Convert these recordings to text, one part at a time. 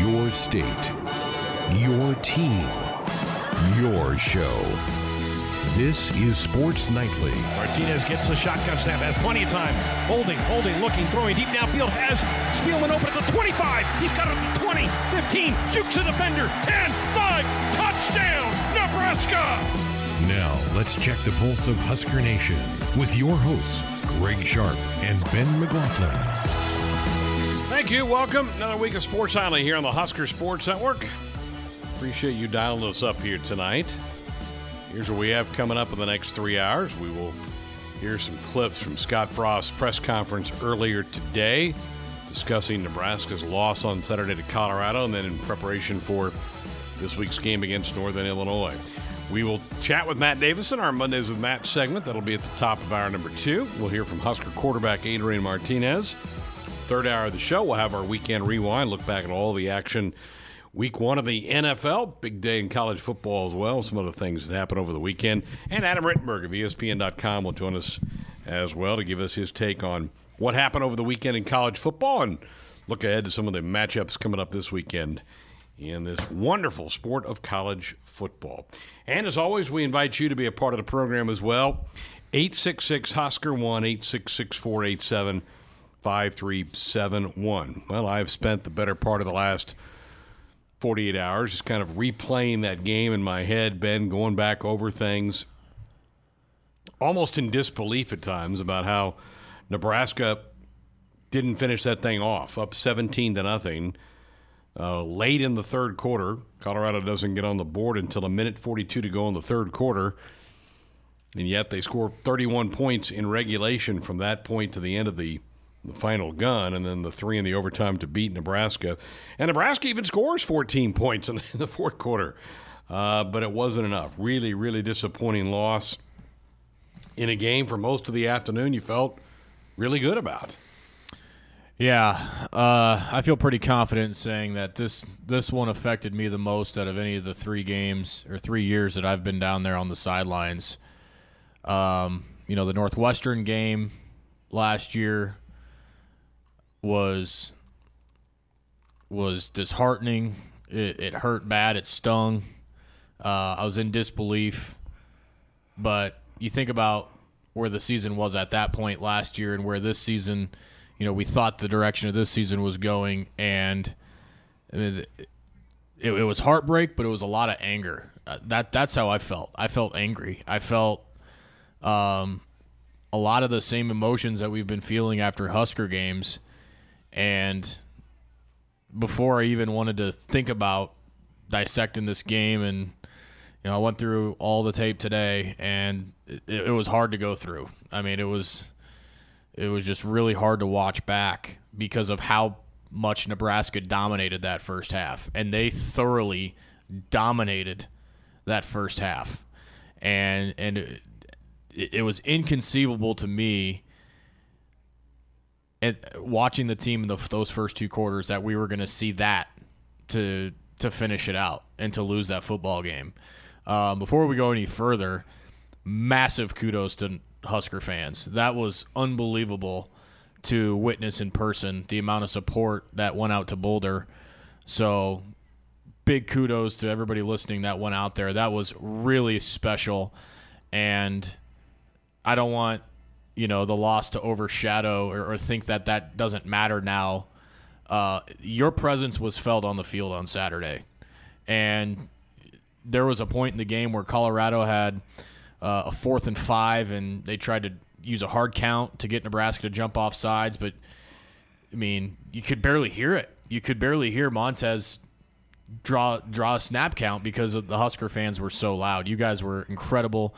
Your state, your team, your show. This is Sports Nightly. Martinez gets the shotgun snap, has plenty of time. Holding, holding, looking, throwing deep downfield. Has Spielman open at the 25. He's got it at the 20, 15, jukes the defender. 10, 5, touchdown, Nebraska! Now, let's check the pulse of Husker Nation with your hosts, Greg Sharp and Ben McLaughlin. Thank you. Welcome. Another week of Sports Nightly here on the Husker Sports Network. Appreciate you dialing us up here tonight. Here's what we have coming up in the next three hours. We will hear some clips from Scott Frost's press conference earlier today discussing Nebraska's loss on Saturday to Colorado and then in preparation for this week's game against Northern Illinois. We will chat with Matt Davison, our Mondays with Matt segment. That'll be at the top of hour number two. We'll hear from Husker quarterback Adrian Martinez. Third hour of the show, we'll have our weekend rewind, look back at all the action Week one of the NFL, big day in college football as well. Some other things that happened over the weekend. And Adam Rittenberg of ESPN.com will join us as well to give us his take on what happened over the weekend in college football and look ahead to some of the matchups coming up this weekend in this wonderful sport of college football. And as always, we invite you to be a part of the program as well. 866 Husker 1 866 487 5371. Well, I've spent the better part of the last 48 hours, just kind of replaying that game in my head, Ben, going back over things, almost in disbelief at times about how Nebraska didn't finish that thing off, up 17 to nothing. Uh, late in the third quarter, Colorado doesn't get on the board until a minute 42 to go in the third quarter. And yet they score 31 points in regulation from that point to the end of the the final gun, and then the three in the overtime to beat Nebraska. And Nebraska even scores 14 points in, the fourth quarter, uh, but it wasn't enough. Really, really disappointing loss in a game for most of the afternoon. You felt really good about. Yeah, uh, I feel pretty confident saying that this this one affected me the most out of any of the three games or three years that I've been down there on the sidelines. Um, you know, the Northwestern game last year was was disheartening. It, it hurt bad. It stung. Uh, I was in disbelief. But you think about where the season was at that point last year and where this season, you know, we thought the direction of this season was going, and I mean, it, it was heartbreak, but it was a lot of anger. Uh, that that's how I felt. I felt angry. I felt um, a lot of the same emotions that we've been feeling after Husker games and before I even wanted to think about dissecting this game, and you know, I went through all the tape today, and it, it was hard to go through. I mean, it was it was just really hard to watch back because of how much Nebraska dominated that first half, and they thoroughly dominated that first half, and and it, it was inconceivable to me and watching the team in the, those first two quarters that we were going to see that to to finish it out and to lose that football game. Um, before we go any further, massive kudos to Husker fans. That was unbelievable to witness in person the amount of support that went out to Boulder. So big kudos to everybody listening that went out there. That was really special and I don't want you know the loss to overshadow or, or think that that doesn't matter now. Uh, your presence was felt on the field on Saturday, and there was a point in the game where Colorado had uh, a fourth and five, and they tried to use a hard count to get Nebraska to jump off sides, but I mean, you could barely hear it. You could barely hear Montez draw draw a snap count because the Husker fans were so loud. You guys were incredible.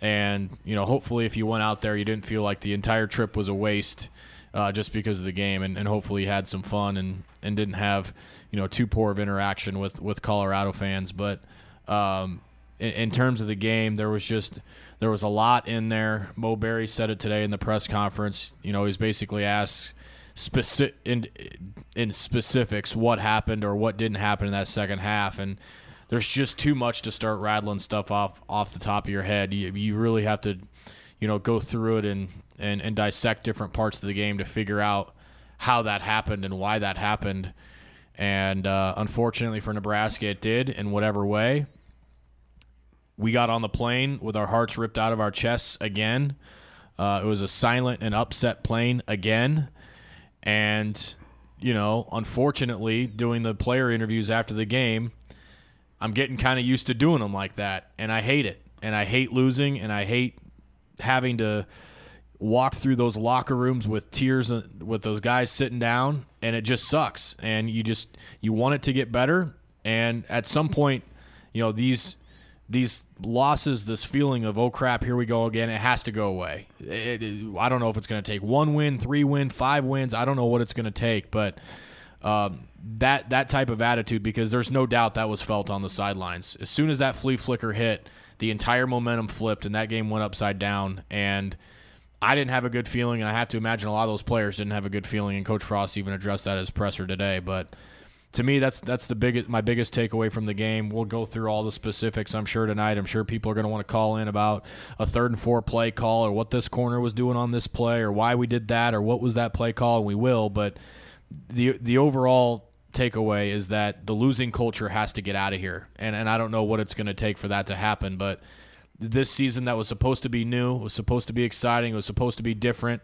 And you know, hopefully, if you went out there, you didn't feel like the entire trip was a waste uh, just because of the game, and, and hopefully you had some fun and, and didn't have you know too poor of interaction with with Colorado fans. But um, in, in, terms of the game, there was just there was a lot in there. Mo Barry said it today in the press conference. You know, he's basically asked specific in in specifics what happened or what didn't happen in that second half, and there's just too much to start rattling stuff off off the top of your head. You, you really have to, you know, go through it and, and, and dissect different parts of the game to figure out how that happened and why that happened. And uh, unfortunately for Nebraska, it did in whatever way. We got on the plane with our hearts ripped out of our chests again. Uh, it was a silent and upset plane again. And, you know, unfortunately, doing the player interviews after the game, I'm getting kind of used to doing them like that. And I hate it. And I hate losing. And I hate having to walk through those locker rooms with tears uh, with those guys sitting down and it just sucks and you just you want it to get better and at some point you know these these losses this feeling of oh crap here we go again it has to go away it, it, i don't know if it's going to take one win three win five wins i don't know what it's going to take but um, that that type of attitude because there's no doubt that was felt on the sidelines as soon as that flea flicker hit the entire momentum flipped and that game went upside down and I didn't have a good feeling, and I have to imagine a lot of those players didn't have a good feeling. And Coach Frost even addressed that as presser today. But to me, that's that's the biggest my biggest takeaway from the game. We'll go through all the specifics. I'm sure tonight. I'm sure people are going to want to call in about a third and four play call, or what this corner was doing on this play, or why we did that, or what was that play call. And we will. But the the overall takeaway is that the losing culture has to get out of here. And and I don't know what it's going to take for that to happen, but this season that was supposed to be new, was supposed to be exciting, was supposed to be different.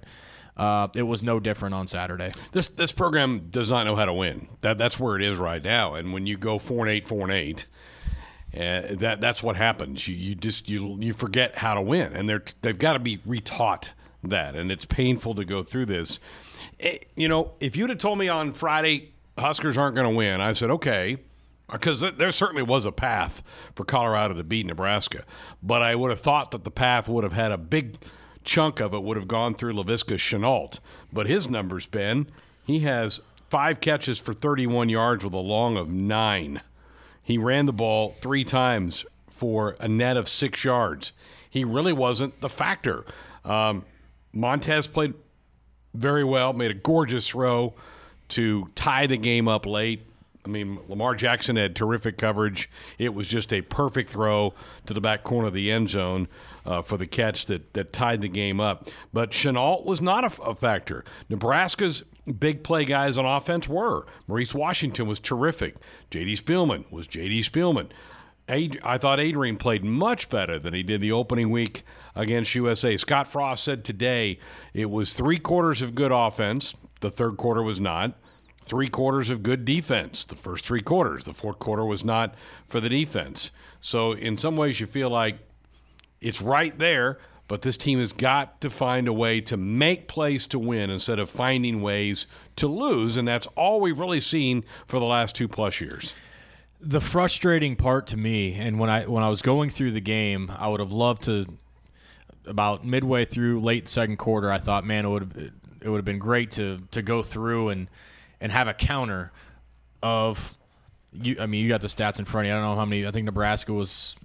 Uh, it was no different on Saturday. This this program does not know how to win. That that's where it is right now. And when you go four and eight, four and eight, uh, that that's what happens. You you just you you forget how to win, and they're they've got to be retaught that, and it's painful to go through this. Eh, you know, if you'd have told me on Friday Huskers aren't going to win, I said okay because there certainly was a path for Colorado to beat Nebraska. But I would have thought that the path would have had a big chunk of it would have gone through Laviska Shenault. But his numbers, Ben, he has five catches for 31 yards with a long of nine. He ran the ball three times for a net of six yards. He really wasn't the factor. Um, Montez played very well, made a gorgeous throw to tie the game up late. I mean, Lamar Jackson had terrific coverage. It was just a perfect throw to the back corner of the end zone uh, for the catch that, that tied the game up. But Shenault was not a, a factor. Nebraska's big play guys on offense were. Maurice Washington was terrific. J.D. Spielman was J.D. Spielman. I thought Adrian played much better than he did the opening week against USA. Scott Frost said today it was three quarters of good offense. The third quarter was not three quarters of good defense, the first three quarters. The fourth quarter was not for the defense. So, in some ways, you feel like it's right there, but this team has got to find a way to make plays to win instead of finding ways to lose. And that's all we've really seen for the last two plus years. The frustrating part to me, and when I when I was going through the game, I would have loved to. About midway through, late second quarter, I thought, man, it would it would have been great to to go through and and have a counter of you. I mean, you got the stats in front of you. I don't know how many. I think Nebraska was.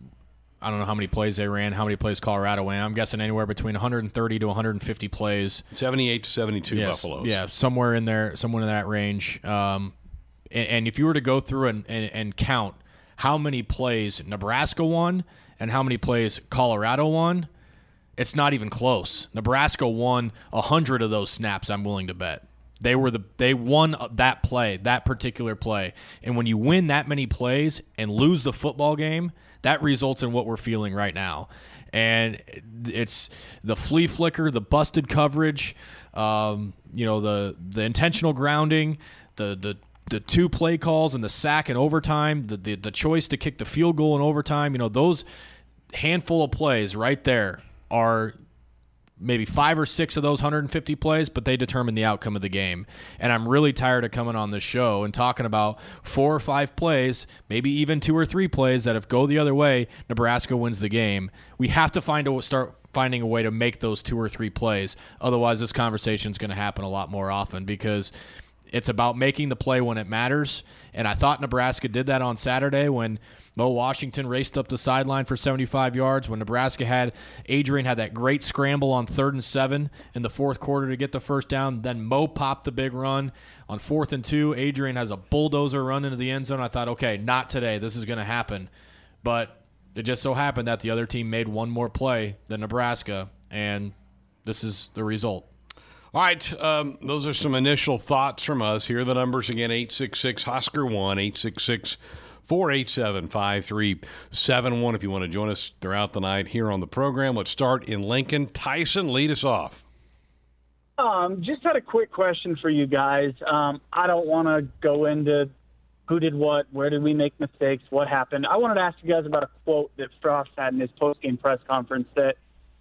I don't know how many plays they ran, how many plays Colorado ran. I'm guessing anywhere between 130 to 150 plays. 78 to 72 yes, Buffaloes. Yeah, somewhere in there, somewhere in that range. Um, and, and, if you were to go through and, and, and count how many plays Nebraska won and how many plays Colorado won, it's not even close. Nebraska won 100 of those snaps, I'm willing to bet. They were the they won that play, that particular play. And when you win that many plays and lose the football game, that results in what we're feeling right now. And it's the flea flicker, the busted coverage, um, you know, the the intentional grounding, the the the two play calls and the sack and overtime, the, the the choice to kick the field goal in overtime, you know, those handful of plays right there are maybe five or six of those 150 plays, but they determine the outcome of the game. And I'm really tired of coming on this show and talking about four or five plays, maybe even two or three plays that if go the other way, Nebraska wins the game. We have to find a start finding a way to make those two or three plays. Otherwise, this conversation is going to happen a lot more often because it's about making the play when it matters. And I thought Nebraska did that on Saturday when Mo Washington raced up the sideline for 75 yards when Nebraska had Adrian had that great scramble on third and seven in the fourth quarter to get the first down. Then Mo popped the big run on fourth and two. Adrian has a bulldozer run into the end zone. I thought, okay, not today. This is going to happen. But it just so happened that the other team made one more play than Nebraska, and this is the result. All right, um, those are some initial thoughts from us. Here are the numbers again 866 Husker 1, 866 487 5371. If you want to join us throughout the night here on the program, let's start in Lincoln. Tyson, lead us off. Um, just had a quick question for you guys. Um, I don't want to go into who did what, where did we make mistakes, what happened. I wanted to ask you guys about a quote that Frost had in his post-game press conference that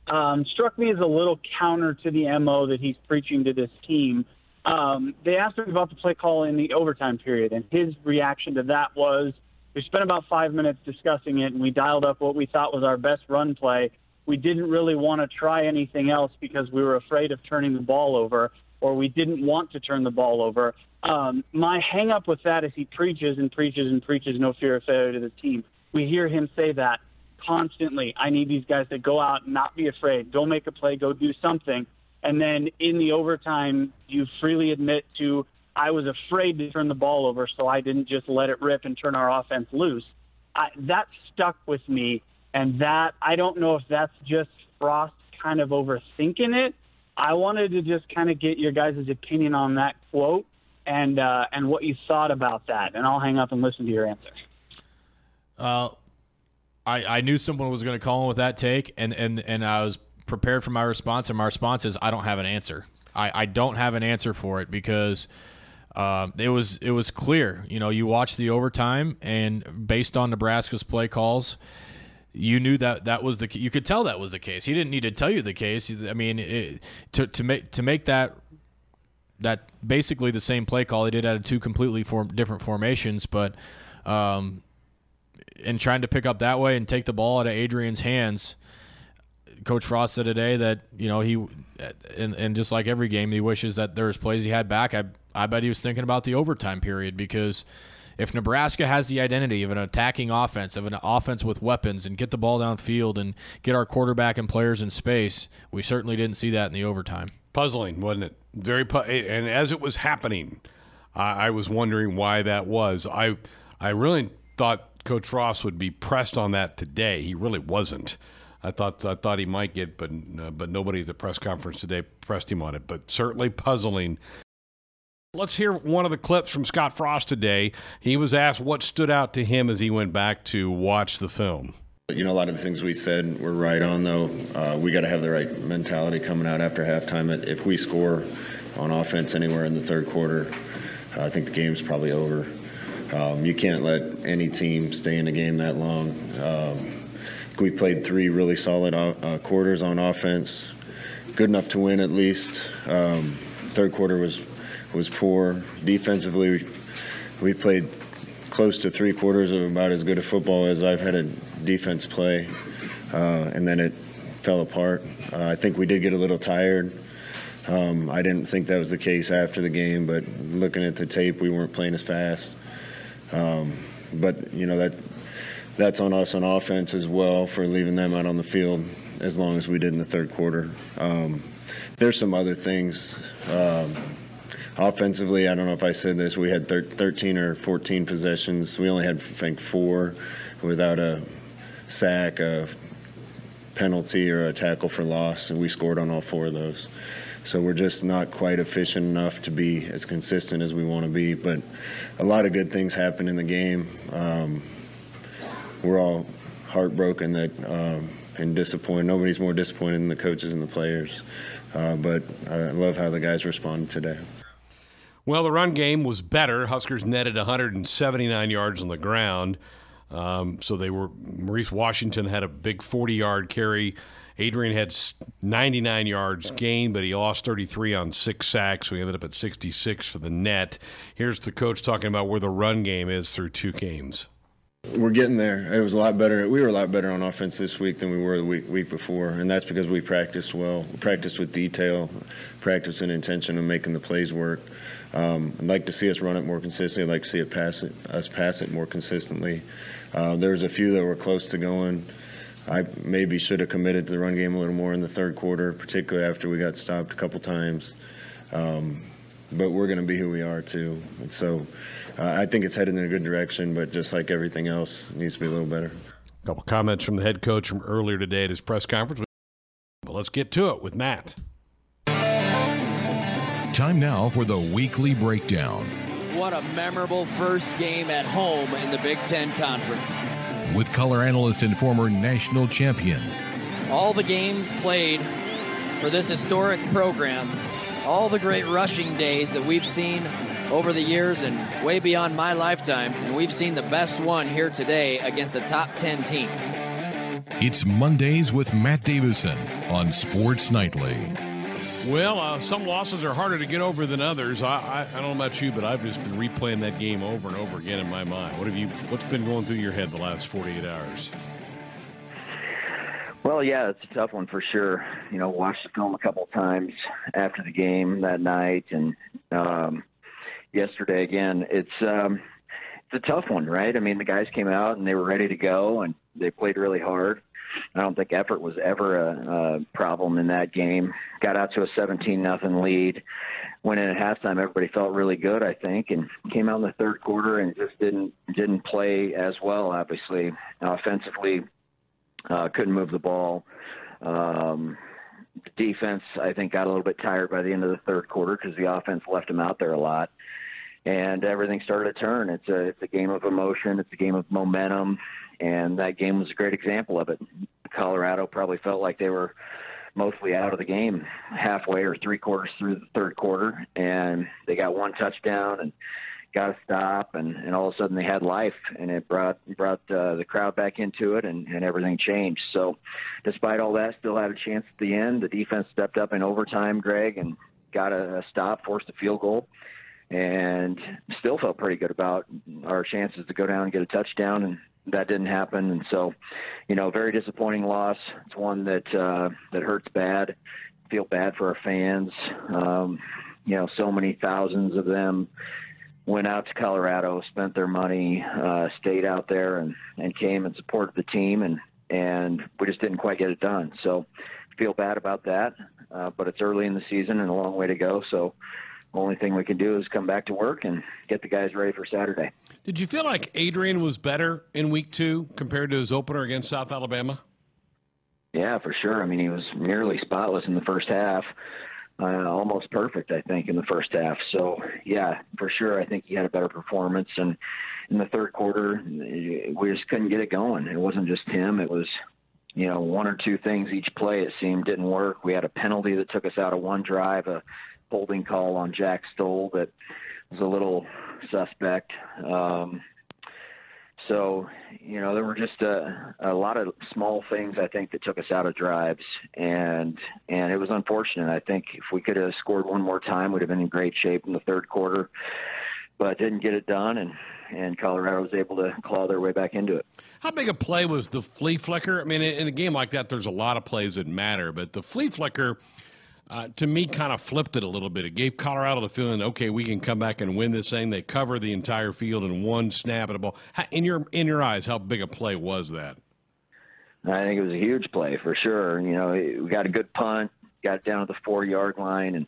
um, struck me as a little counter to the MO that he's preaching to this team. Um, they asked him about the play call in the overtime period, and his reaction to that was we spent about five minutes discussing it, and we dialed up what we thought was our best run play. We didn't really want to try anything else because we were afraid of turning the ball over, or we didn't want to turn the ball over. Um, my hang up with that is he preaches and preaches and preaches no fear of failure to the team. We hear him say that constantly. I need these guys to go out not be afraid. Go make a play. Go do something. And then in the overtime, you freely admit to, I was afraid to turn the ball over, so I didn't just let it rip and turn our offense loose. I, that stuck with me. And that, I don't know if that's just Frost kind of overthinking it. I wanted to just kind of get your guys' opinion on that quote and uh, and what you thought about that. And I'll hang up and listen to your answer. Uh, I, I knew someone was going to call in with that take, and, and, and I was prepared for my response. And my response is, I don't have an answer. I, I don't have an answer for it because uh, it was it was clear. You know, you watch the overtime, and based on Nebraska's play calls, you knew that that was the you could tell that was the case. He didn't need to tell you the case. I mean, it, to to make to make that that basically the same play call. He did out of two completely form, different formations, but um, in trying to pick up that way and take the ball out of Adrian's hands. Coach Frost said today that you know he, and, and just like every game, he wishes that there's plays he had back. I I bet he was thinking about the overtime period because if Nebraska has the identity of an attacking offense, of an offense with weapons, and get the ball downfield and get our quarterback and players in space, we certainly didn't see that in the overtime. Puzzling, wasn't it? Very, pu- and as it was happening, I, I was wondering why that was. I I really thought Coach Frost would be pressed on that today. He really wasn't. I thought I thought he might get, but uh, but nobody at the press conference today pressed him on it. But certainly puzzling. Let's hear one of the clips from Scott Frost today. He was asked what stood out to him as he went back to watch the film. You know, a lot of the things we said were right on, though. Uh, we got to have the right mentality coming out after halftime. If we score on offense anywhere in the third quarter, I think the game's probably over. Um, you can't let any team stay in a game that long. Um, we played three really solid uh, quarters on offense, good enough to win at least. Um, third quarter was was poor defensively. We, we played close to three quarters of about as good a football as I've had a defense play, uh, and then it fell apart. Uh, I think we did get a little tired. Um, I didn't think that was the case after the game, but looking at the tape, we weren't playing as fast. Um, but you know that that's on us on offense as well for leaving them out on the field as long as we did in the third quarter. Um, there's some other things. Um, offensively, I don't know if I said this. We had thir- 13 or 14 possessions. We only had, I think, four without a sack, a penalty, or a tackle for loss, and we scored on all four of those. So we're just not quite efficient enough to be as consistent as we want to be. But a lot of good things happen in the game. Um, we're all heartbroken that um, and disappointed. Nobody's more disappointed than the coaches and the players. Uh, but I love how the guys responded today. Well, the run game was better. Huskers netted 179 yards on the ground. Um, so they were Maurice Washington had a big 40 yard carry Adrian had 99 yards gained, but he lost 33 on six sacks. He ended up at 66 for the net. Here's the coach talking about where the run game is through two games. We're getting there. It was a lot better. We were a lot better on offense this week than we were the week, week before, and that's because we practiced well. We practiced with detail, practiced with intention of making the plays work. Um, I'd like to see us run it more consistently. I'd like to see it pass it, us pass it more consistently. Uh, there was a few that were close to going. I maybe should have committed to the run game a little more in the third quarter, particularly after we got stopped a couple times. Um, but we're going to be who we are too, and so uh, I think it's headed in a good direction. But just like everything else, it needs to be a little better. A couple comments from the head coach from earlier today at his press conference. But let's get to it with Matt. Time now for the weekly breakdown What a memorable first game at home in the Big Ten Conference. With color analyst and former national champion All the games played for this historic program, all the great rushing days that we've seen over the years and way beyond my lifetime, and we've seen the best one here today against a top 10 team. It's Mondays with Matt Davison on Sports Nightly. Well, uh, some losses are harder to get over than others. I, I, I don't know about you, but I've just been replaying that game over and over again in my mind. What have you? What's been going through your head the last 48 hours? Well, yeah, it's a tough one for sure. You know, watched the film a couple of times after the game that night, and um, yesterday again. It's um, it's a tough one, right? I mean, the guys came out and they were ready to go, and they played really hard. I don't think effort was ever a, a problem in that game. Got out to a 17 nothing lead. Went in at halftime. Everybody felt really good, I think, and came out in the third quarter and just didn't didn't play as well. Obviously, offensively, uh, couldn't move the ball. Um, defense, I think, got a little bit tired by the end of the third quarter because the offense left them out there a lot, and everything started to turn. It's a it's a game of emotion. It's a game of momentum, and that game was a great example of it. Colorado probably felt like they were mostly out of the game halfway or three quarters through the third quarter, and they got one touchdown and got a stop, and, and all of a sudden they had life, and it brought brought uh, the crowd back into it, and, and everything changed. So, despite all that, still had a chance at the end. The defense stepped up in overtime, Greg, and got a, a stop, forced a field goal, and still felt pretty good about our chances to go down and get a touchdown, and that didn't happen. And so, you know, very disappointing loss. It's one that uh, that hurts bad. Feel bad for our fans. Um, you know, so many thousands of them went out to Colorado, spent their money, uh, stayed out there, and and came and supported the team, and and we just didn't quite get it done. So feel bad about that, uh, but it's early in the season and a long way to go. So only thing we can do is come back to work and get the guys ready for Saturday. Did you feel like Adrian was better in week two compared to his opener against South Alabama? Yeah, for sure. I mean, he was nearly spotless in the first half. Uh, almost perfect, I think, in the first half. So, yeah, for sure, I think he had a better performance. And in the third quarter, we just couldn't get it going. It wasn't just him; it was, you know, one or two things each play. It seemed didn't work. We had a penalty that took us out of one drive, a holding call on Jack Stoll that was a little suspect. Um, so, you know, there were just a, a lot of small things I think that took us out of drives, and and it was unfortunate. I think if we could have scored one more time, we'd have been in great shape in the third quarter, but didn't get it done, and and Colorado was able to claw their way back into it. How big a play was the flea flicker? I mean, in a game like that, there's a lot of plays that matter, but the flea flicker. Uh, to me, kind of flipped it a little bit. It gave Colorado the feeling, okay, we can come back and win this thing. They cover the entire field in one snap at a ball. How, in your in your eyes, how big a play was that? I think it was a huge play for sure. You know, we got a good punt, got down at the four yard line, and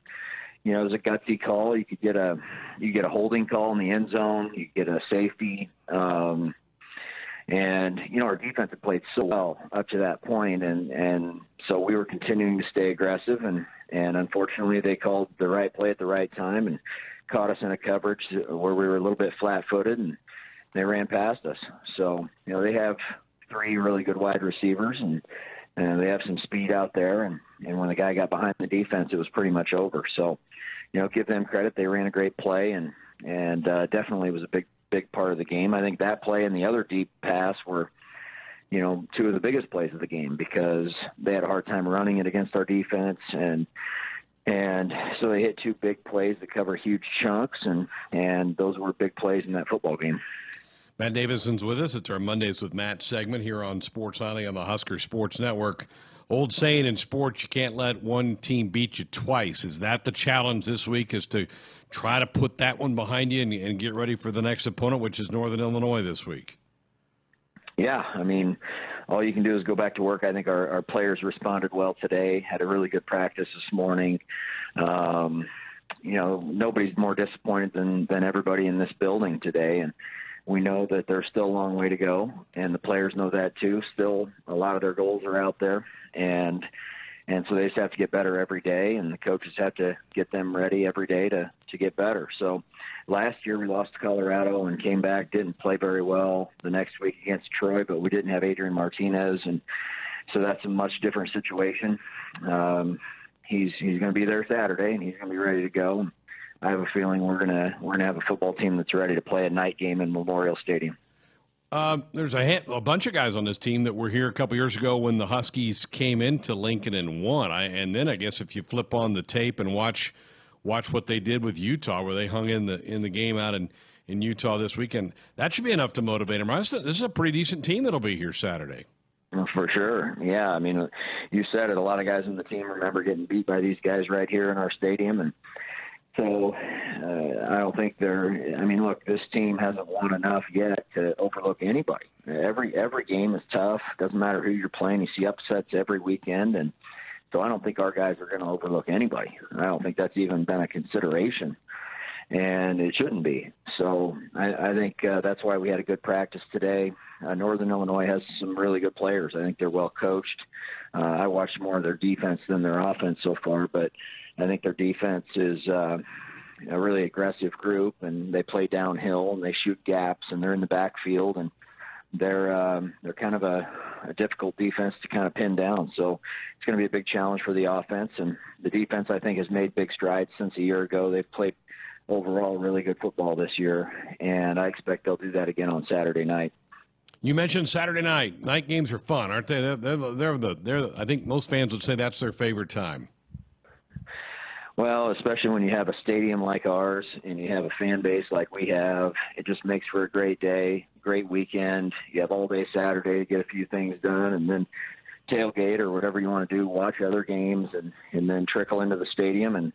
you know it was a gutsy call. You could get a you get a holding call in the end zone. You get a safety. Um, and you know our defense had played so well up to that point, and and so we were continuing to stay aggressive, and and unfortunately they called the right play at the right time and caught us in a coverage where we were a little bit flat-footed, and they ran past us. So you know they have three really good wide receivers, and and they have some speed out there, and and when the guy got behind the defense, it was pretty much over. So you know give them credit, they ran a great play, and and uh, definitely was a big big part of the game. I think that play and the other deep pass were, you know, two of the biggest plays of the game because they had a hard time running it against our defense and and so they hit two big plays that cover huge chunks and and those were big plays in that football game. Matt Davison's with us. It's our Mondays with Matt segment here on Sports Nightly on the Husker Sports Network. Old saying in sports, you can't let one team beat you twice. Is that the challenge this week? Is to try to put that one behind you and, and get ready for the next opponent, which is Northern Illinois this week? Yeah, I mean, all you can do is go back to work. I think our, our players responded well today. Had a really good practice this morning. Um, you know, nobody's more disappointed than than everybody in this building today, and we know that there's still a long way to go, and the players know that too. Still, a lot of their goals are out there, and and so they just have to get better every day, and the coaches have to get them ready every day to to get better. So last year we lost to Colorado and came back, didn't play very well the next week against Troy, but we didn't have Adrian Martinez, and so that's a much different situation. Um, he's he's going to be there Saturday, and he's going to be ready to go. I have a feeling we're gonna we're gonna have a football team that's ready to play a night game in Memorial Stadium. Uh, there's a, hand, a bunch of guys on this team that were here a couple years ago when the Huskies came into Lincoln and won. I, and then I guess if you flip on the tape and watch watch what they did with Utah, where they hung in the in the game out in, in Utah this weekend, that should be enough to motivate them. This is a pretty decent team that'll be here Saturday. For sure, yeah. I mean, you said it. A lot of guys in the team remember getting beat by these guys right here in our stadium, and so uh, I don't think they're. I mean, look, this team hasn't won enough yet to overlook anybody. Every every game is tough. Doesn't matter who you're playing. You see upsets every weekend, and so I don't think our guys are going to overlook anybody. I don't think that's even been a consideration, and it shouldn't be. So I, I think uh, that's why we had a good practice today. Uh, Northern Illinois has some really good players. I think they're well coached. Uh, I watched more of their defense than their offense so far, but I think their defense is uh, a really aggressive group, and they play downhill and they shoot gaps, and they're in the backfield, and they're um, they're kind of a, a difficult defense to kind of pin down. So it's going to be a big challenge for the offense, and the defense I think has made big strides since a year ago. They've played overall really good football this year, and I expect they'll do that again on Saturday night. You mentioned Saturday night. Night games are fun, aren't they? They're, they're, they're the they're. I think most fans would say that's their favorite time. Well, especially when you have a stadium like ours and you have a fan base like we have, it just makes for a great day, great weekend. You have all day Saturday to get a few things done and then tailgate or whatever you want to do, watch other games and, and then trickle into the stadium and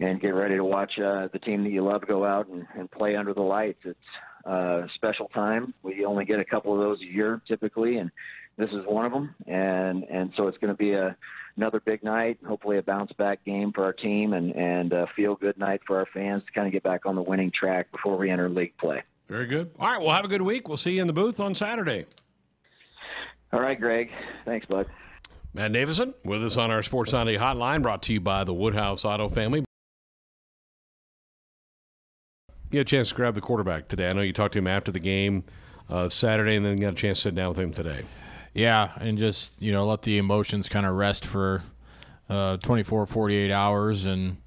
and get ready to watch uh, the team that you love go out and, and play under the lights. It's uh, a special time. We only get a couple of those a year typically, and this is one of them. And and so it's going to be a another big night. Hopefully, a bounce back game for our team and and a feel good night for our fans to kind of get back on the winning track before we enter league play. Very good. All right, well, have a good week. We'll see you in the booth on Saturday. All right, Greg. Thanks, bud. Matt Davison with us on our Sports Sunday hotline, brought to you by the Woodhouse Auto Family. You had a chance to grab the quarterback today. I know you talked to him after the game uh, Saturday, and then got a chance to sit down with him today. Yeah, and just you know let the emotions kind of rest for uh, 24, 48 hours, and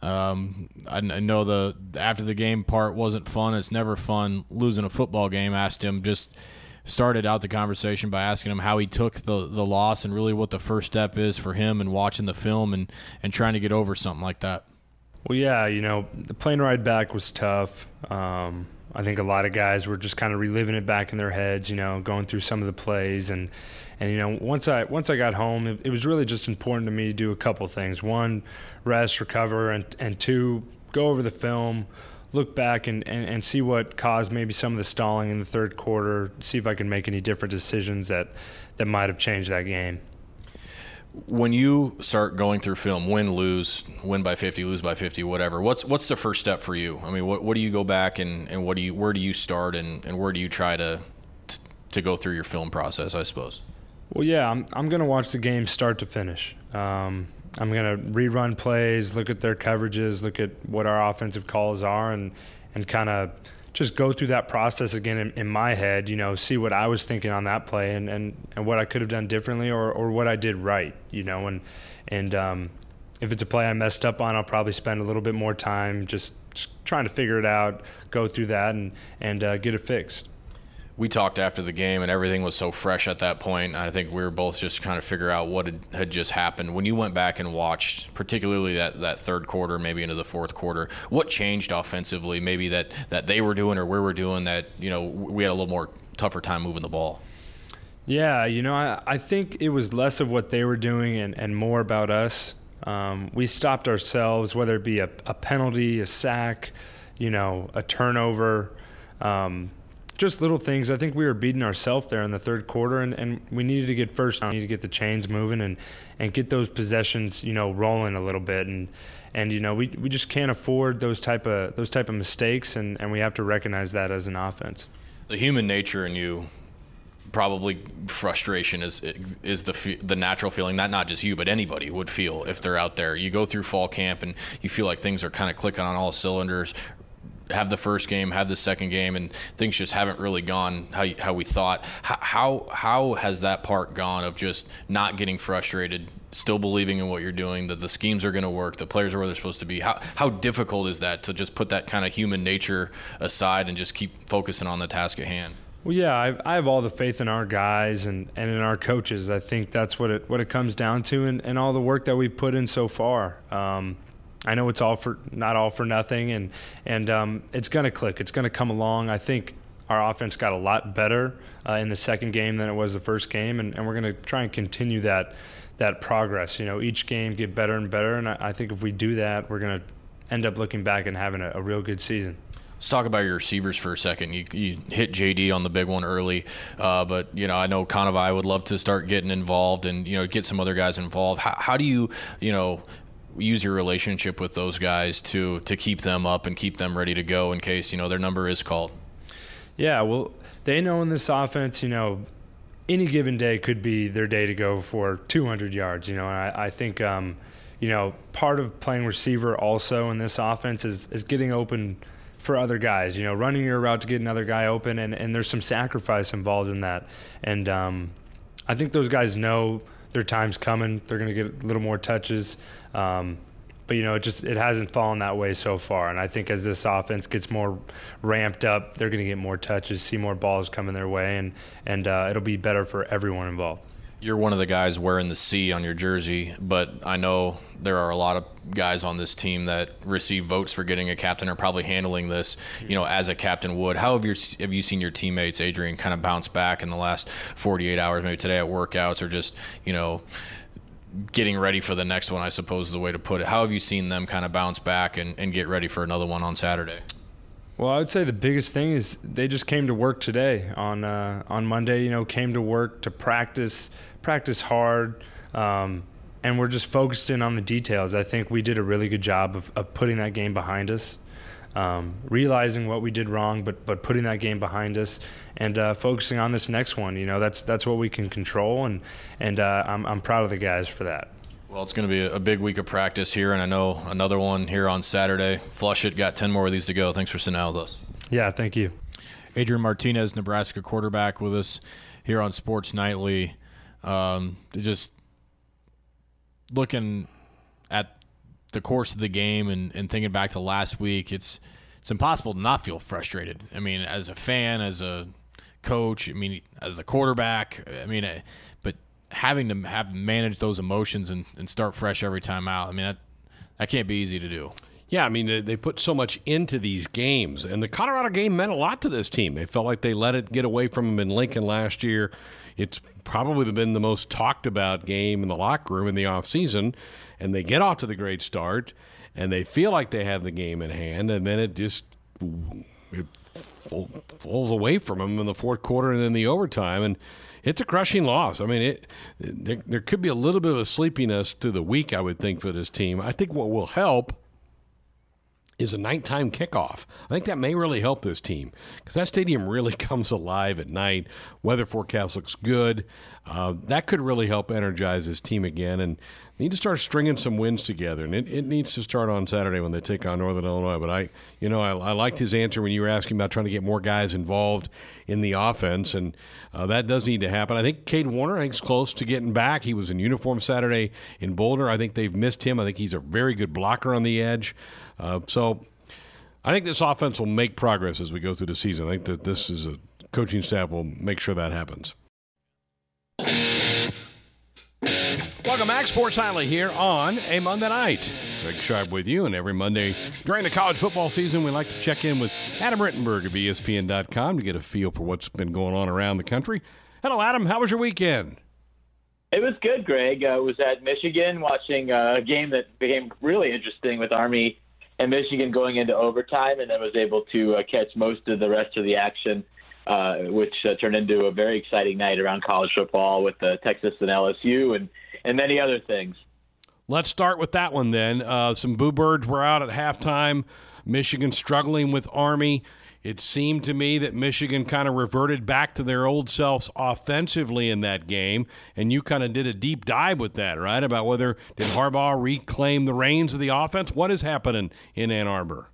um, I, I, know the after the game part wasn't fun. It's never fun losing a football game. asked him just started out the conversation by asking him how he took the the loss and really what the first step is for him and watching the film and and trying to get over something like that. Well, yeah, you know the plane ride back was tough. Um, I think a lot of guys were just kind of reliving it back in their heads, you know, going through some of the plays and and you know once I once I got home, it, it was really just important to me to do a couple things. One, rest, recover, and and two, go over the film, look back and, and, and see what caused maybe some of the stalling in the third quarter, see if I can make any different decisions that that might have changed that game when you start going through film, win, lose, win by 50, lose by 50, whatever, what's what's the first step for you? I mean, what, what do you go back and, and what do you where do you start and, and where do you try to, to, to go through your film process, I suppose? Well, yeah, I'm, I'm going to watch the game start to finish. Um, I'm going to rerun plays, look at their coverages, look at what our offensive calls are, and, and kind of – just go through that process again in, in, my head, you know, see what I was thinking on that play and, and, and what I could have done differently or, or what I did right, you know, and, and, um, if it's a play I messed up on, I'll probably spend a little bit more time just, just trying to figure it out, go through that and, and uh, get it fixed we talked after the game and everything was so fresh at that point. I think we were both just trying to figure out what had, had, just happened. When you went back and watched, particularly that, that third quarter, maybe into the fourth quarter, what changed offensively? Maybe that, that they were doing or we were doing that, you know, we had a little more tougher time moving the ball. Yeah, you know, I, I think it was less of what they were doing and, and more about us. Um, we stopped ourselves, whether it be a, a penalty, a sack, you know, a turnover. Um, just little things. I think we were beating ourselves there in the third quarter, and, and we needed to get first down, need to get the chains moving, and and get those possessions, you know, rolling a little bit, and and you know we we just can't afford those type of those type of mistakes, and and we have to recognize that as an offense. The human nature in you probably frustration is is the the natural feeling that not just you but anybody would feel if they're out there. You go through fall camp and you feel like things are kind of clicking on all cylinders. Have the first game, have the second game, and things just haven't really gone how how we thought. How how, how has that part gone of just not getting frustrated, still believing in what you're doing, that the schemes are going to work, the players are where they're supposed to be? How how difficult is that to just put that kind of human nature aside and just keep focusing on the task at hand? Well, yeah, I, I, have all the faith in our guys and, and in our coaches. I think that's what it what it comes down to, and, and all the work that we've put in so far. Um, I know it's all for not all for nothing, and and um, it's going to click. It's going to come along. I think our offense got a lot better uh, in the second game than it was the first game, and, and we're going to try and continue that that progress. You know, each game get better and better, and I, I think if we do that, we're going to end up looking back and having a, a real good season. Let's talk about your receivers for a second. You, you hit JD on the big one early, uh, but you know I know Kanawai would love to start getting involved and you know get some other guys involved. How, how do you you know use your relationship with those guys to to keep them up and keep them ready to go in case you know their number is called? Yeah, well, they know in this offense, you know, any given day could be their day to go for 200 yards. You know, I, I think. Um, you know, part of playing receiver also in this offense is, is getting open for other guys. You know, running your route to get another guy open, and, and there's some sacrifice involved in that. And um, I think those guys know their time's coming. They're going to get a little more touches. Um, but you know, it just it hasn't fallen that way so far. And I think as this offense gets more ramped up, they're going to get more touches, see more balls coming their way, and and uh, it'll be better for everyone involved you're one of the guys wearing the C on your jersey, but I know there are a lot of guys on this team that receive votes for getting a captain or probably handling this, you know, as a captain would. How have you have you seen your teammates, Adrian, kind of bounce back in the last 48 hours, maybe today at workouts or just, you know, getting ready for the next one, I suppose is the way to put it. How have you seen them kind of bounce back and, and get ready for another one on Saturday? Well, I would say the biggest thing is they just came to work today on uh, on Monday. You know, came to work to practice, practice hard, um, and we're just focused in on the details. I think we did a really good job of, of putting that game behind us, um, realizing what we did wrong, but but putting that game behind us and uh, focusing on this next one. You know, that's that's what we can control, and and uh, I'm I'm proud of the guys for that. Well, it's going to be a big week of practice here, and I know another one here on Saturday. Flush it, got 10 more of these to go. Thanks for sitting out with us. Yeah, thank you. Adrian Martinez, Nebraska quarterback, with us here on Sports Nightly. Um, just looking at the course of the game and, and thinking back to last week, it's it's impossible to not feel frustrated. I mean, as a fan, as a coach, I mean, as the quarterback, I mean, but having to have manage those emotions and, and start fresh every time out. I mean, that, that can't be easy to do. Yeah, I mean, they, they put so much into these games. And the Colorado game meant a lot to this team. They felt like they let it get away from them in Lincoln last year. It's probably been the most talked about game in the locker room in the offseason. And they get off to the great start, and they feel like they have the game in hand, and then it just it falls away from them in the fourth quarter and then the overtime. And it's a crushing loss. I mean, it, there, there could be a little bit of a sleepiness to the week, I would think, for this team. I think what will help is a nighttime kickoff. I think that may really help this team because that stadium really comes alive at night. Weather forecast looks good. Uh, that could really help energize this team again. And need to start stringing some wins together, and it, it needs to start on Saturday when they take on Northern Illinois. But I, you know, I, I liked his answer when you were asking about trying to get more guys involved in the offense, and uh, that does need to happen. I think Cade Warner, I think, is close to getting back. He was in uniform Saturday in Boulder. I think they've missed him. I think he's a very good blocker on the edge. Uh, so I think this offense will make progress as we go through the season. I think that this is a coaching staff will make sure that happens. Welcome back, Sports Nightly here on a Monday night. Greg Sharp with you, and every Monday during the college football season, we like to check in with Adam Rittenberg of ESPN.com to get a feel for what's been going on around the country. Hello, Adam. How was your weekend? It was good, Greg. I was at Michigan watching a game that became really interesting with Army and Michigan going into overtime, and then was able to uh, catch most of the rest of the action, uh, which uh, turned into a very exciting night around college football with uh, Texas and LSU and and many other things. Let's start with that one then. Uh, some boo birds were out at halftime. Michigan struggling with Army. It seemed to me that Michigan kind of reverted back to their old selves offensively in that game, and you kind of did a deep dive with that, right? About whether did Harbaugh reclaim the reins of the offense? What is happening in Ann Arbor?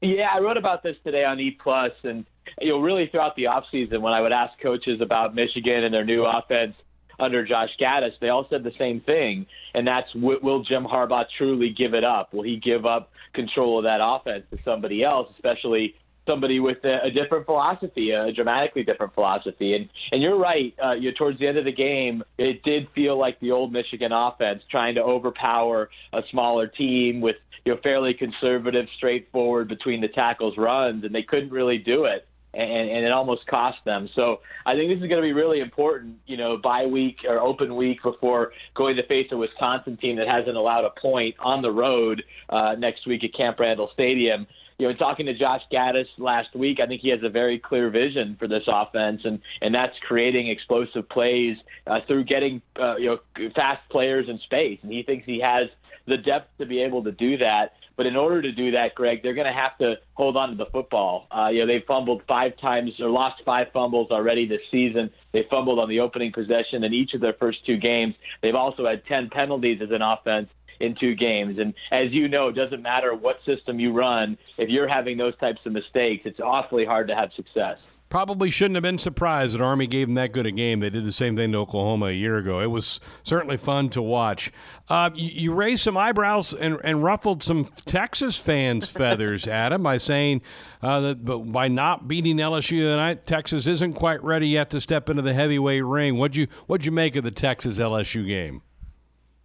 Yeah, I wrote about this today on E Plus, and you know, really throughout the offseason, when I would ask coaches about Michigan and their new offense under Josh Gattis, they all said the same thing, and that's will Jim Harbaugh truly give it up? Will he give up control of that offense to somebody else, especially somebody with a, a different philosophy, a dramatically different philosophy. And and you're right. Uh, you towards the end of the game, it did feel like the old Michigan offense trying to overpower a smaller team with you know fairly conservative, straightforward between the tackles runs, and they couldn't really do it. And, and it almost cost them. So I think this is going to be really important, you know, bye week or open week before going to face a Wisconsin team that hasn't allowed a point on the road uh, next week at Camp Randall Stadium you know, talking to Josh Gattis last week, I think he has a very clear vision for this offense, and and that's creating explosive plays uh, through getting uh, you know fast players in space, and he thinks he has the depth to be able to do that. But in order to do that, Greg, they're going to have to hold on to the football. Uh, you know, they've fumbled five times or lost five fumbles already this season. They fumbled on the opening possession in each of their first two games. They've also had 10 penalties as an offense in two games. And as you know, it doesn't matter what system you run, if you're having those types of mistakes, it's awfully hard to have success. Probably shouldn't have been surprised that Army gave them that good a game. They did the same thing to Oklahoma a year ago. It was certainly fun to watch. Uh, you, you, raised some eyebrows and, and, ruffled some Texas fans' feathers, Adam, by saying uh, that by not beating LSU tonight, Texas isn't quite ready yet to step into the heavyweight ring. What'd you What'd you make of the Texas LSU game?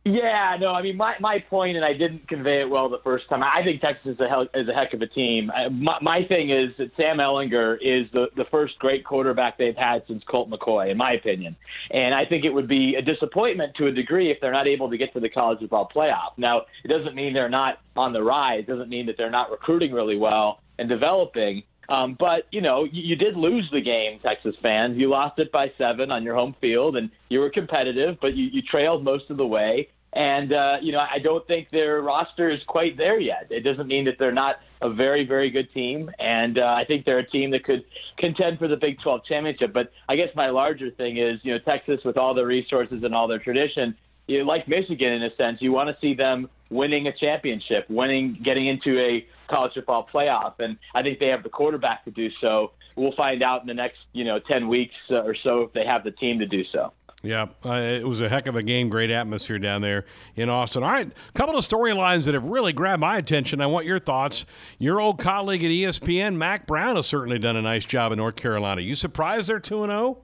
Yeah, no, I mean my my point, and I didn't convey it well the first time. I think Texas is a hell, is a heck of a team. My, my thing is that Sam Ehlinger is the the first great quarterback they've had since Colt McCoy, in my opinion. And I think it would be a disappointment to a degree if they're not able to get to the college football playoff. Now, it doesn't mean they're not on the rise. It doesn't mean that they're not recruiting really well and developing. Um, but you know, you, you did lose the game, Texas fans. You lost it by seven on your home field, and you were competitive, but you, you trailed most of the way. And, uh, you know, I don't think their roster is quite there yet. It doesn't mean that they're not a very, very good team. And uh, I think they're a team that could contend for the Big 12 championship. But I guess my larger thing is, you know, Texas, with all their resources and all their tradition, you know, like Michigan in a sense, you want to see them winning a championship, winning, getting into a college football playoff. And I think they have the quarterback to do so. We'll find out in the next, you know, 10 weeks or so if they have the team to do so. Yeah, uh, it was a heck of a game. Great atmosphere down there in Austin. All right, a couple of storylines that have really grabbed my attention. I want your thoughts. Your old colleague at ESPN, Mack Brown, has certainly done a nice job in North Carolina. You surprised they're 2 0?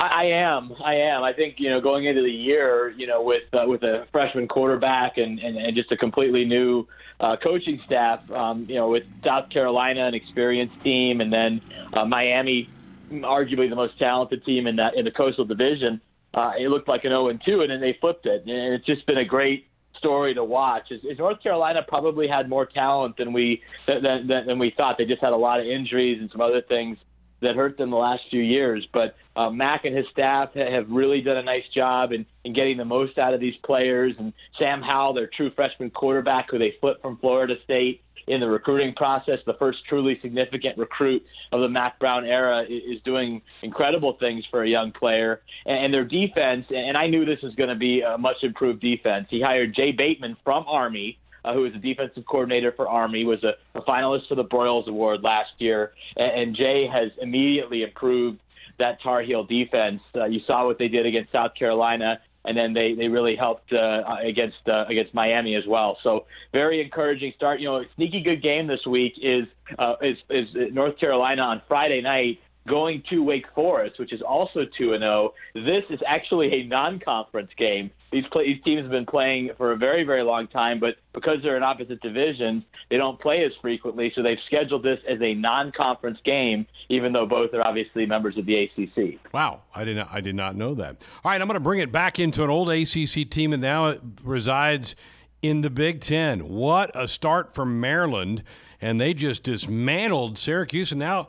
I am. I am. I think you know going into the year, you know, with uh, with a freshman quarterback and, and, and just a completely new uh, coaching staff, um, you know, with South Carolina, an experienced team, and then uh, Miami arguably the most talented team in that in the Coastal Division. Uh, it looked like an 0 and 2, and then they flipped it, and it's just been a great story to watch. Is, is North Carolina probably had more talent than we than, than, than we thought? They just had a lot of injuries and some other things that hurt them the last few years. But uh, Mack and his staff have really done a nice job in, in getting the most out of these players. And Sam Howell, their true freshman quarterback, who they flipped from Florida State, in the recruiting process. The first truly significant recruit of the Mack Brown era is doing incredible things for a young player. And their defense, and I knew this was going to be a much improved defense. He hired Jay Bateman from Army. Uh, who was a defensive coordinator for Army, was a, a finalist for the Broyles Award last year, and, and Jay has immediately improved that Tar Heel defense. Uh, you saw what they did against South Carolina and then they, they really helped uh, against uh, against Miami as well. So very encouraging start. You know, sneaky good game this week is uh, is, is North Carolina on Friday night going to Wake Forest, which is also 2 and 0. This is actually a non-conference game. These, play, these teams have been playing for a very, very long time, but because they're in opposite divisions, they don't play as frequently. So they've scheduled this as a non-conference game, even though both are obviously members of the ACC. Wow, I did not, I did not know that. All right, I'm going to bring it back into an old ACC team, and now it resides in the Big Ten. What a start from Maryland, and they just dismantled Syracuse, and now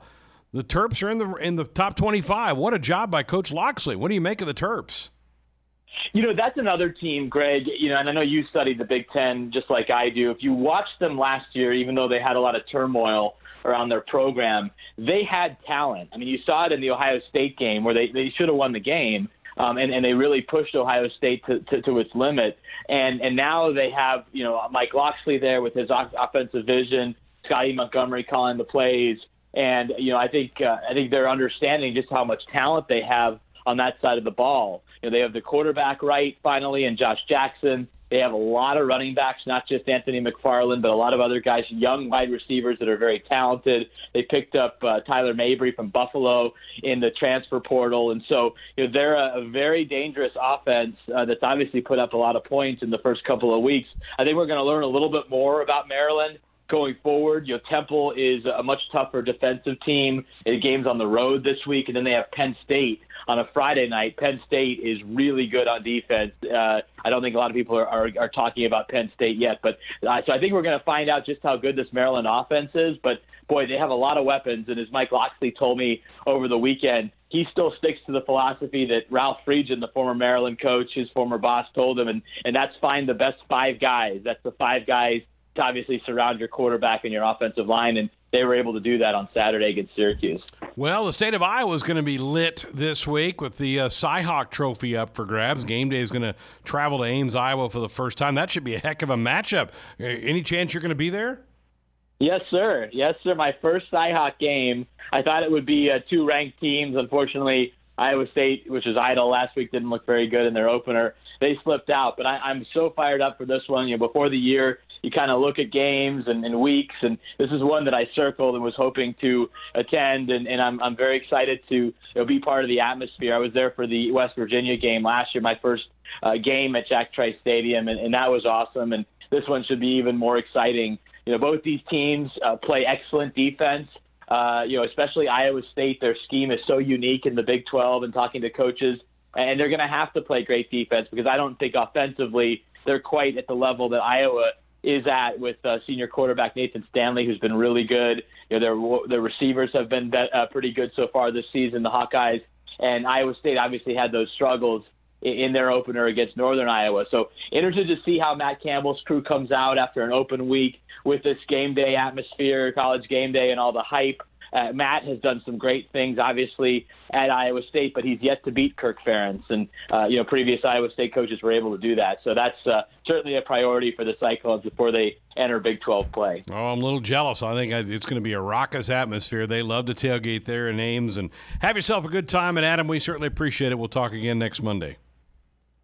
the Terps are in the in the top 25. What a job by Coach Locksley. What do you make of the Terps? You know, that's another team, Greg. You know, and I know you studied the Big Ten just like I do. If you watched them last year, even though they had a lot of turmoil, around their program. They had talent. I mean, you saw it in the Ohio State game where they, they should have won the game. Um, and, and they really pushed Ohio State to, to, to its limit. And and now they have you know Mike Locksley there with his offensive vision, Scotty Montgomery calling the plays, and you know I think uh, I think they're understanding just how much talent they have on that side of the ball. You know, they have the quarterback right finally, and Josh Jackson. They have a lot of running backs, not just Anthony McFarland, but a lot of other guys, young wide receivers that are very talented. They picked up uh, Tyler Mabry from Buffalo in the transfer portal, and so you know, they're a, a very dangerous offense uh, that's obviously put up a lot of points in the first couple of weeks. I think we're going to learn a little bit more about Maryland going forward. You know, Temple is a much tougher defensive team. It games on the road this week, and then they have Penn State on a Friday night. Penn State is really good on defense. Uh, I don't think a lot of people are, are, are talking about Penn State yet, but uh, so I think we're going to find out just how good this Maryland offense is. But boy, they have a lot of weapons, and as Mike Locksley told me over the weekend, he still sticks to the philosophy that Ralph Friedgen, the former Maryland coach, his former boss, told him, and and that's find the best five guys. That's the five guys to obviously surround your quarterback and your offensive line, and they were able to do that on Saturday against Syracuse. Well, the state of Iowa is going to be lit this week with the uh, Cyhawk Trophy up for grabs. Game day is going to travel to Ames, Iowa for the first time. That should be a heck of a matchup. Any chance you're going to be there? Yes, sir. Yes, sir. My first Cyhawk game. I thought it would be uh, two ranked teams. Unfortunately, Iowa State, which was idle last week, didn't look very good in their opener. They slipped out, but I, I'm so fired up for this one. You know, before the year, you kind of look at games and, and weeks, and this is one that I circled and was hoping to attend, and, and I'm I'm very excited to you know, be part of the atmosphere. I was there for the West Virginia game last year, my first uh, game at Jack Trice Stadium, and, and that was awesome. And this one should be even more exciting. You know, both these teams uh, play excellent defense. Uh, you know, especially Iowa State, their scheme is so unique in the Big 12. And talking to coaches, and they're going to have to play great defense because I don't think offensively they're quite at the level that Iowa is at with uh, senior quarterback Nathan Stanley, who's been really good. You know, their their receivers have been uh, pretty good so far this season. The Hawkeyes and Iowa State obviously had those struggles in their opener against Northern Iowa. So interested to see how Matt Campbell's crew comes out after an open week with this game day atmosphere, college game day, and all the hype. Uh, Matt has done some great things, obviously, at Iowa State, but he's yet to beat Kirk Ferentz. And, uh, you know, previous Iowa State coaches were able to do that. So that's uh, certainly a priority for the Cyclones before they enter Big 12 play. Oh, I'm a little jealous. I think it's going to be a raucous atmosphere. They love to tailgate there in Ames. And have yourself a good time. And, Adam, we certainly appreciate it. We'll talk again next Monday.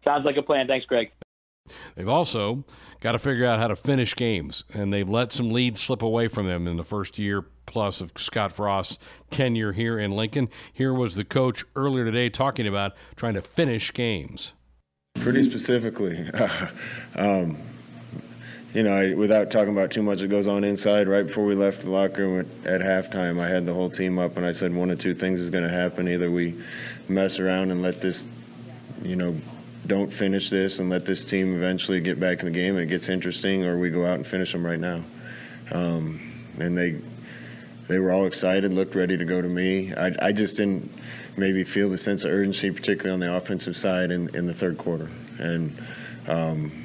Sounds like a plan. Thanks, Greg. They've also got to figure out how to finish games, and they've let some leads slip away from them in the first year plus of Scott Frost's tenure here in Lincoln. Here was the coach earlier today talking about trying to finish games. Pretty specifically, um, you know, without talking about too much that goes on inside, right before we left the locker room at halftime, I had the whole team up and I said one of two things is going to happen. Either we mess around and let this, you know, don't finish this and let this team eventually get back in the game and it gets interesting, or we go out and finish them right now. Um, and they they were all excited, looked ready to go to me. I, I just didn't maybe feel the sense of urgency, particularly on the offensive side in, in the third quarter. And um,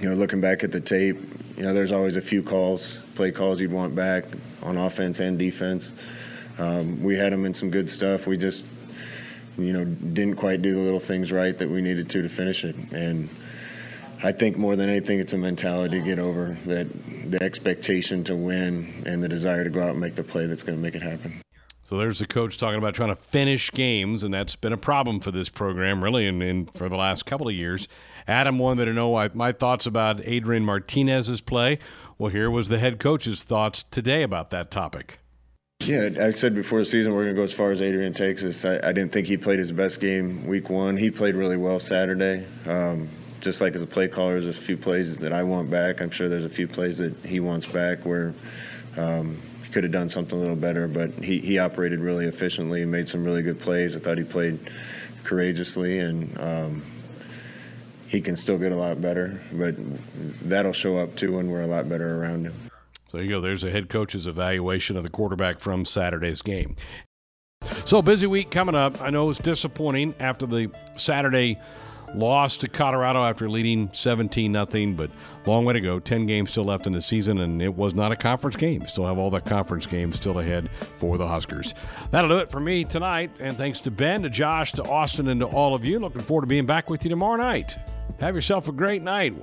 you know, looking back at the tape, you know, there's always a few calls, play calls you'd want back on offense and defense. Um, we had them in some good stuff. We just you know, didn't quite do the little things right that we needed to to finish it. And I think more than anything, it's a mentality to get over that the expectation to win and the desire to go out and make the play that's going to make it happen. So there's the coach talking about trying to finish games, and that's been a problem for this program, really, and, for the last couple of years. Adam wanted to know my thoughts about Adrian Martinez's play. Well, here was the head coach's thoughts today about that topic. Yeah, I said before the season we're going to go as far as Adrian takes us. I, I, didn't think he played his best game week one. He played really well Saturday. Um, just like as a play caller, there's a few plays that I want back. I'm sure there's a few plays that he wants back where um, he could have done something a little better, but he, he operated really efficiently made some really good plays. I thought he played courageously and um, he can still get a lot better, but that'll show up too when we're a lot better around him. So you go. There's a head coach's evaluation of the quarterback from Saturday's game. So busy week coming up. I know it was disappointing after the Saturday lost to Colorado after leading 17 nothing, but long way to go. 10 games still left in the season, and it was not a conference game. Still have all the conference games still ahead for the Huskers. That'll do it for me tonight, and thanks to Ben, to Josh, to Austin, and to all of you. Looking forward to being back with you tomorrow night. Have yourself a great night.